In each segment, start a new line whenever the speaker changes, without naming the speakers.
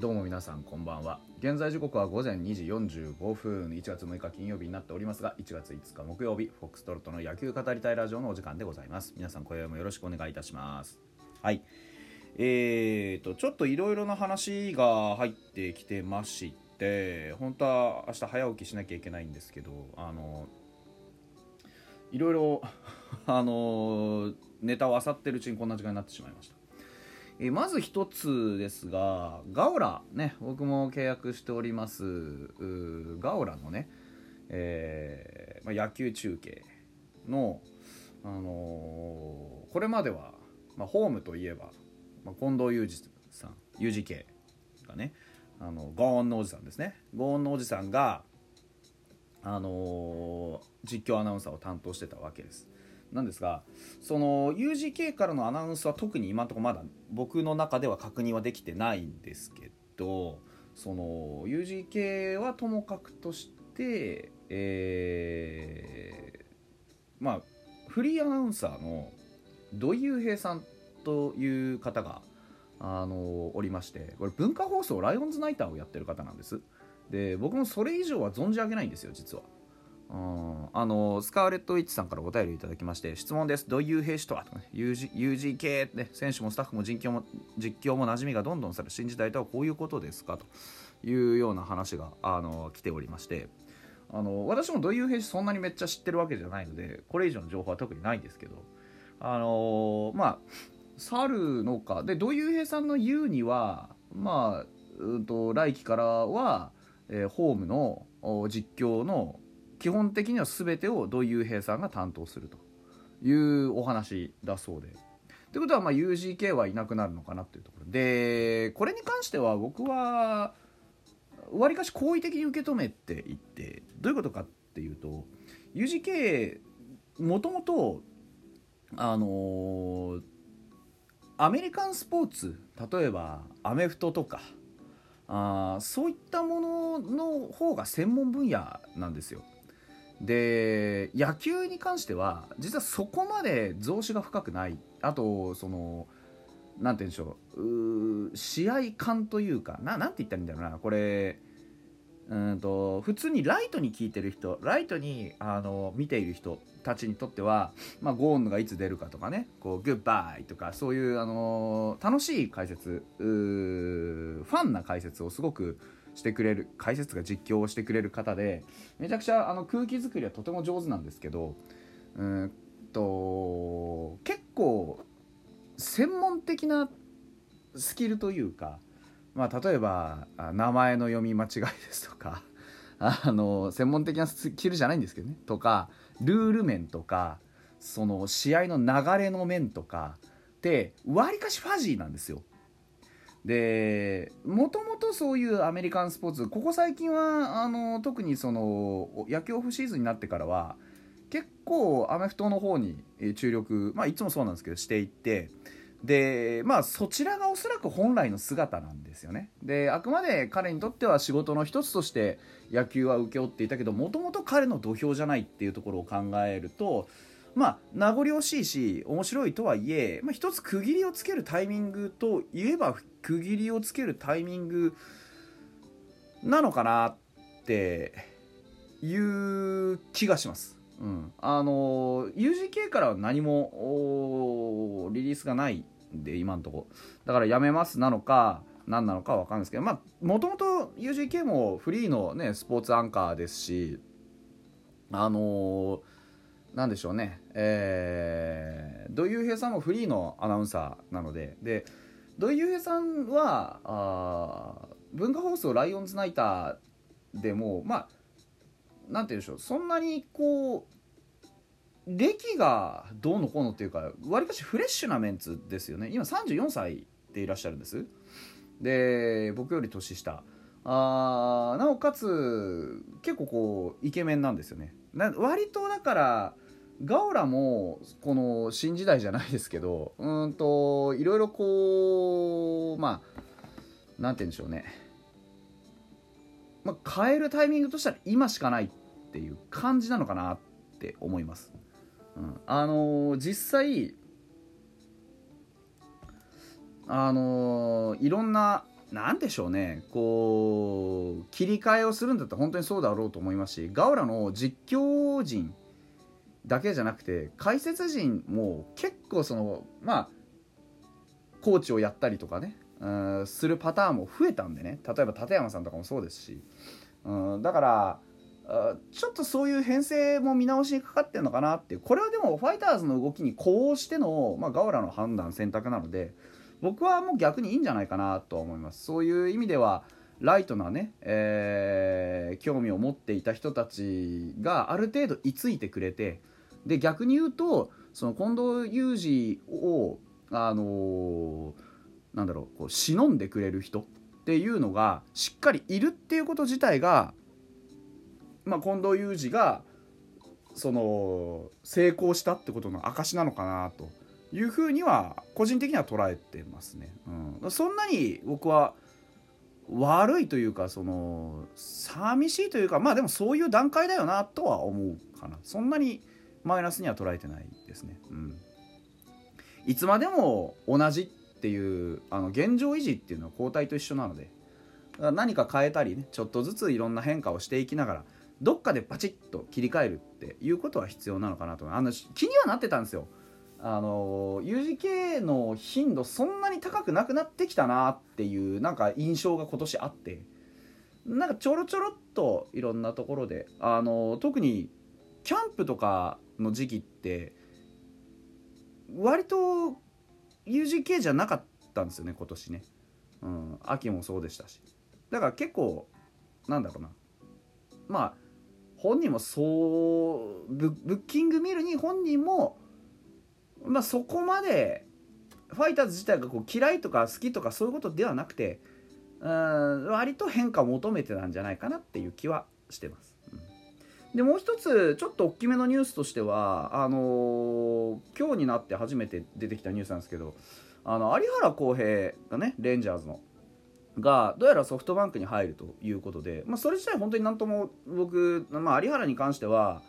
どうも皆さんこんばんは。現在時刻は午前2時45分。1月6日金曜日になっておりますが1月5日木曜日フォックストロットの野球語りたいラジオのお時間でございます。皆さん今宵もよろしくお願いいたします。はい。えーとちょっといろいろな話が入ってきてまして本当は明日早起きしなきゃいけないんですけどあのいろいろあのネタを漁ってるうちにこんな時間になってしまいました。えまず一つですがガオラね僕も契約しております。ガオラのね、えーまあ、野球中継の、あのー、これまでは、まあ、ホームといえば、まあ、近藤裕二さん UGK がねあのゴーンのおじさんですね。ゴーンのおじさんが、あのー、実況アナウンサーを担当してたわけです。なんですがその UGK からのアナウンスは特に今のところまだ僕の中では確認はできてないんですけどその UGK はともかくとしてえー、まあフリーアナウンサーの土井雄平さんという方があのおりましてこれ文化放送ライオンズナイターをやってる方なんです。で僕もそれ以上は存じ上げないんですよ実は。あのスカーレット・ウィッチさんからお便りいただきまして質問です。どういう兵士とは？とか、ね、UGK って選手もスタッフも実況も実況も馴染みがどんどんされ新時代とはこういうことですか？というような話があの来ておりまして。あの私もどういう兵士そんなにめっちゃ知ってるわけじゃないのでこれ以上の情報は特にないんですけど。あのまあ猿のか。で土井平さんの言うにはまあ、うんと来季からは、えー、ホームの実況の基本的には全てを土井雄平さんが担当するというお話だそうで。ということはまあ UGK はいなくなるのかなというところでこれに関しては僕はわりかし好意的に受け止めていってどういうことかっていうと UGK もともとあのー、アメリカンスポーツ例えばアメフトとかあそういったものの方が専門分野なんですよ。で野球に関しては実はそこまで増資が深くない。あとそのなんて言うんでしょう。試合感というかななんて言ったらいいんだろうな。これうんと普通にライトに聞いてる人ライトにあの見ている人たちにとっては、まあ、ゴーンがいつ出るかとかね。こうグッバイとかそういうあの楽しい解説ファンな解説をすごくしてくれる解説が実況をしてくれる方でめちゃくちゃあの空気作りはとても上手なんですけどうんと結構専門的なスキルというか、まあ、例えば名前の読み間違いですとか あの専門的なスキルじゃないんですけどねとかルール面とかその試合の流れの面とかってわりかしファジーなんですよ。でもともとそういうアメリカンスポーツここ最近はあの特にその野球オフシーズンになってからは結構アメフトの方に注力、まあ、いつもそうなんですけどしていってでまあそちらがおそらく本来の姿なんですよね。であくまで彼にとっては仕事の一つとして野球は請け負っていたけどもともと彼の土俵じゃないっていうところを考えるとまあ名残惜しいし面白いとはいえ、まあ、一つ区切りをつけるタイミングといえば区切りをつけるタイミングなのかなっていう気がします。うん、あの UGK からは何もリリースがないんで今んとこだからやめますなのか何なのか分かんないですけどまあもともと UGK もフリーのねスポーツアンカーですしあのー、なんでしょうね。えー、土井雄平さんもフリーのアナウンサーなので。で土井雄平さんはあ文化放送ライオンズナイターでもまあなんて言うんでしょう。そんなにこう歴がどうのこうのっていうかわりかしフレッシュなメンツですよね。今34歳でいらっしゃるんです。で僕より年下。あなおかつ結構こうイケメンなんですよね。割とだからガオラもこの新時代じゃないですけどうんといろいろこうまあなんて言うんでしょうね、まあ、変えるタイミングとしては今しかないっていう感じなのかなって思います、うん、あのー、実際あのー、いろんななんでしょうね。こう切り替えをするんだったら本当にそうだろうと思いますしガオラの実況陣だけじゃなくて解説陣も結構そのまあコーチをやったりとかねうんするパターンも増えたんでね。例えば立山さんとかもそうですし。うんだからちょっとそういう編成も見直しにかかってるのかなってこれはでもファイターズの動きに呼応しての、まあ、ガオラの判断選択なので僕はもう逆にいいんじゃないかなとは思います。そういう意味ではライトなね、えー、興味を持っていた人たちがある程度居ついてくれてで逆に言うとその近藤裕二をあのー、なんだろうこう忍んでくれる人っていうのがしっかりいるっていうこと自体が、まあ、近藤裕二がその成功したってことの証なのかなというふうには個人的には捉えてますね。うん、そんなに僕は悪いというかその寂しいというかまあでもそういう段階だよなとは思うかなそんなにマイナスには捉えてないですね。うん、いつまでも同じっていうあの現状維持っていうのは交代と一緒なので何か変えたりねちょっとずついろんな変化をしていきながらどっかでパチッと切り替えるっていうことは必要なのかなとあの気にはなってたんですよ。あの UGK の頻度そんなに高くなくなってきたなっていうなんか印象が今年あってなんかちょろちょろっといろんなところであの特にキャンプとかの時期って割と UGK じゃなかったんですよね今年ね、うん、秋もそうでしたし。だから結構なんだろうな。まあ本人もそうブッキング見るに本人もまあ、そこまでファイターズ自体がこう嫌いとか好きとかそういうことではなくてうん割と変化を求めてたんじゃないかなっていう気はしてます。でもう一つちょっと大きめのニュースとしてはあのー、今日になって初めて出てきたニュースなんですけどあの有原航平がねレンジャーズのがどうやらソフトバンクに入るということで、まあ、それ自体本当になんとも僕、まあ、有原に関しては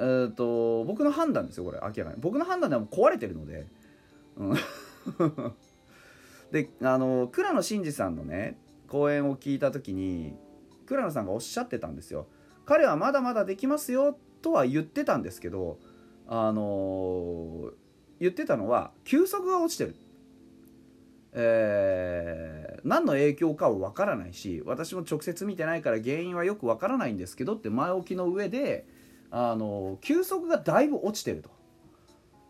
えーと、僕の判断ですよこれ明らかに。僕の判断ではもう壊れてるので、うん、であの倉野真二さんのね講演を聞いた時に倉野さんがおっしゃってたんですよ。彼はまだまだできますよとは言ってたんですけどあの言ってたのは球速が落ちてる。えー、何の影響かは分からないし私も直接見てないから原因はよく分からないんですけどって前置きの上であの球速がだいぶ落ちてると。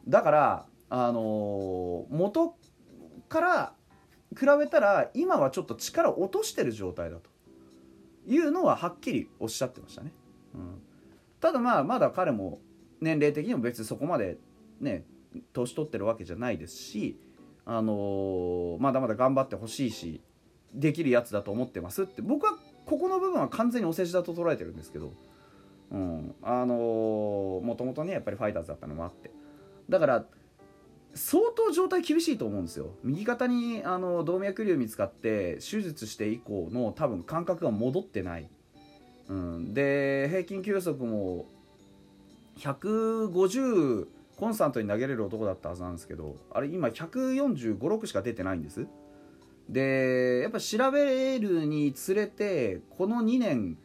だからあの元から比べたら今はちょっと力を落としてる状態だと。いうのははっきりおっしゃってましたね、うん、ただまあまだ彼も年齢的にも別にそこまでね年取ってるわけじゃないですしあのー、まだまだ頑張ってほしいしできるやつだと思ってますって僕はここの部分は完全にお世辞だと捉えてるんですけどうん、あのー、もともとねやっぱりファイターズだったのもあって。だから相当状態厳しいと思うんですよ。右肩にあの動脈瘤見つかって手術して以降の多分感覚が戻ってない、うん、で平均球速も150コンスタントに投げれる男だったはずなんですけどあれ今1456しか出てないんです。でやっぱ調べるにつれてこの2年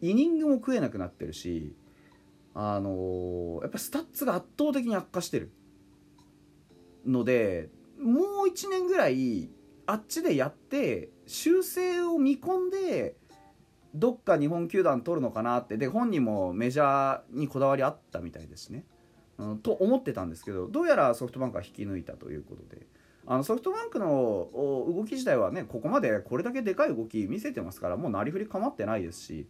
イニングも食えなくなってるしあの、やっぱスタッツが圧倒的に悪化してるのでもう1年ぐらいあっちでやって修正を見込んでどっか日本球団取るのかなって。で本人もメジャーにこだわりあったみたいですね、うん、と思ってたんですけどどうやらソフトバンクは引き抜いたということで。あのソフトバンクの動き自体はねここまでこれだけでかい動き見せてますからもうなりふり構ってないですし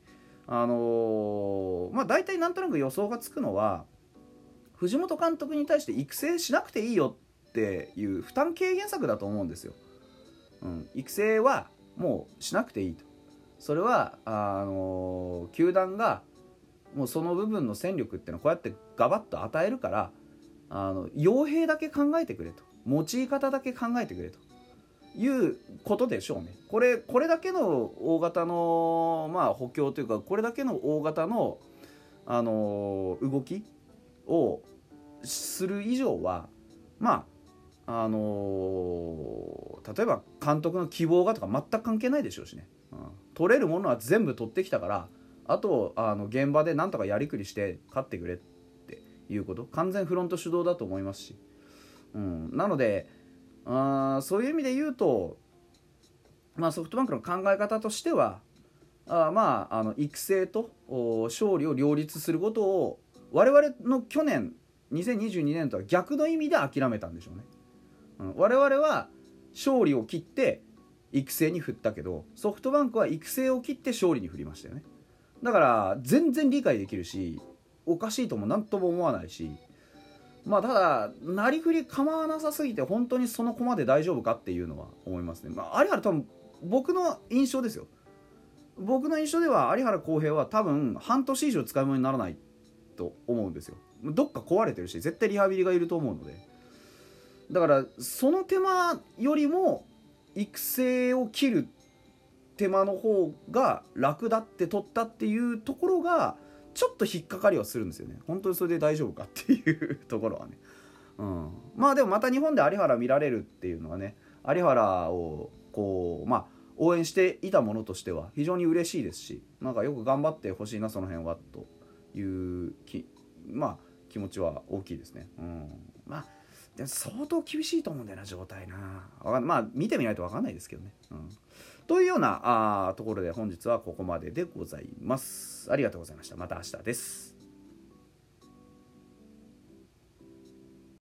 あのー、まあ大体なんとなく予想がつくのは藤本監督に対して育成しなくていいよっていう負担軽減策だと思うんですよ。うん、育成はもうしなくていいと。それはあのー、球団がもうその部分の戦力っていうのはこうやってガバッと与えるからあの傭兵だけ考えてくれと用い方だけ考えてくれということでしょうね。これこれだけの大型の、まあ、補強というかこれだけの大型の、あの動きをする以上はまああの例えば監督の希望がとか全く関係ないでしょうしね、うん、取れるものは全部取ってきたからあとあの現場でなんとかやりくりして勝ってくれっていうこと。完全フロント主導だと思いますし、うん、なのであそういう意味で言うと、まあ、ソフトバンクの考え方としてはあまああの育成と勝利を両立することを我々の去年2022年とは逆の意味で諦めたんでしょうね。うん、我々は勝利を切って育成に振ったけどソフトバンクは育成を切って勝利に振りましたよねだから全然理解できるしおかしいとも何とも思わないしまあただなりふり構わなさすぎて本当にその駒で大丈夫かっていうのは思いますね。まあ有原多分僕の印象ですよ。僕の印象では有原航平は多分半年以上使い物にならないと思うんですよ。どっか壊れてるし絶対リハビリがいると思うので。だからその手間よりも育成を切る手間の方が楽だって取ったっていうところがちょっと引っかかりはするんですよね。本当にそれで大丈夫かっていうところはね、うん、まあでもまた日本で有原見られるっていうのはね有原をこうまあ応援していたものとしては非常に嬉しいですしなんかよく頑張ってほしいなその辺はというきまあ気持ちは大きいですね。うん、まあ相当厳しいと思うんだよな状態な。まあ見てみないと分かんないですけどね。うん。というようなあところで本日はここまででございます。ありがとうございました。また明日です。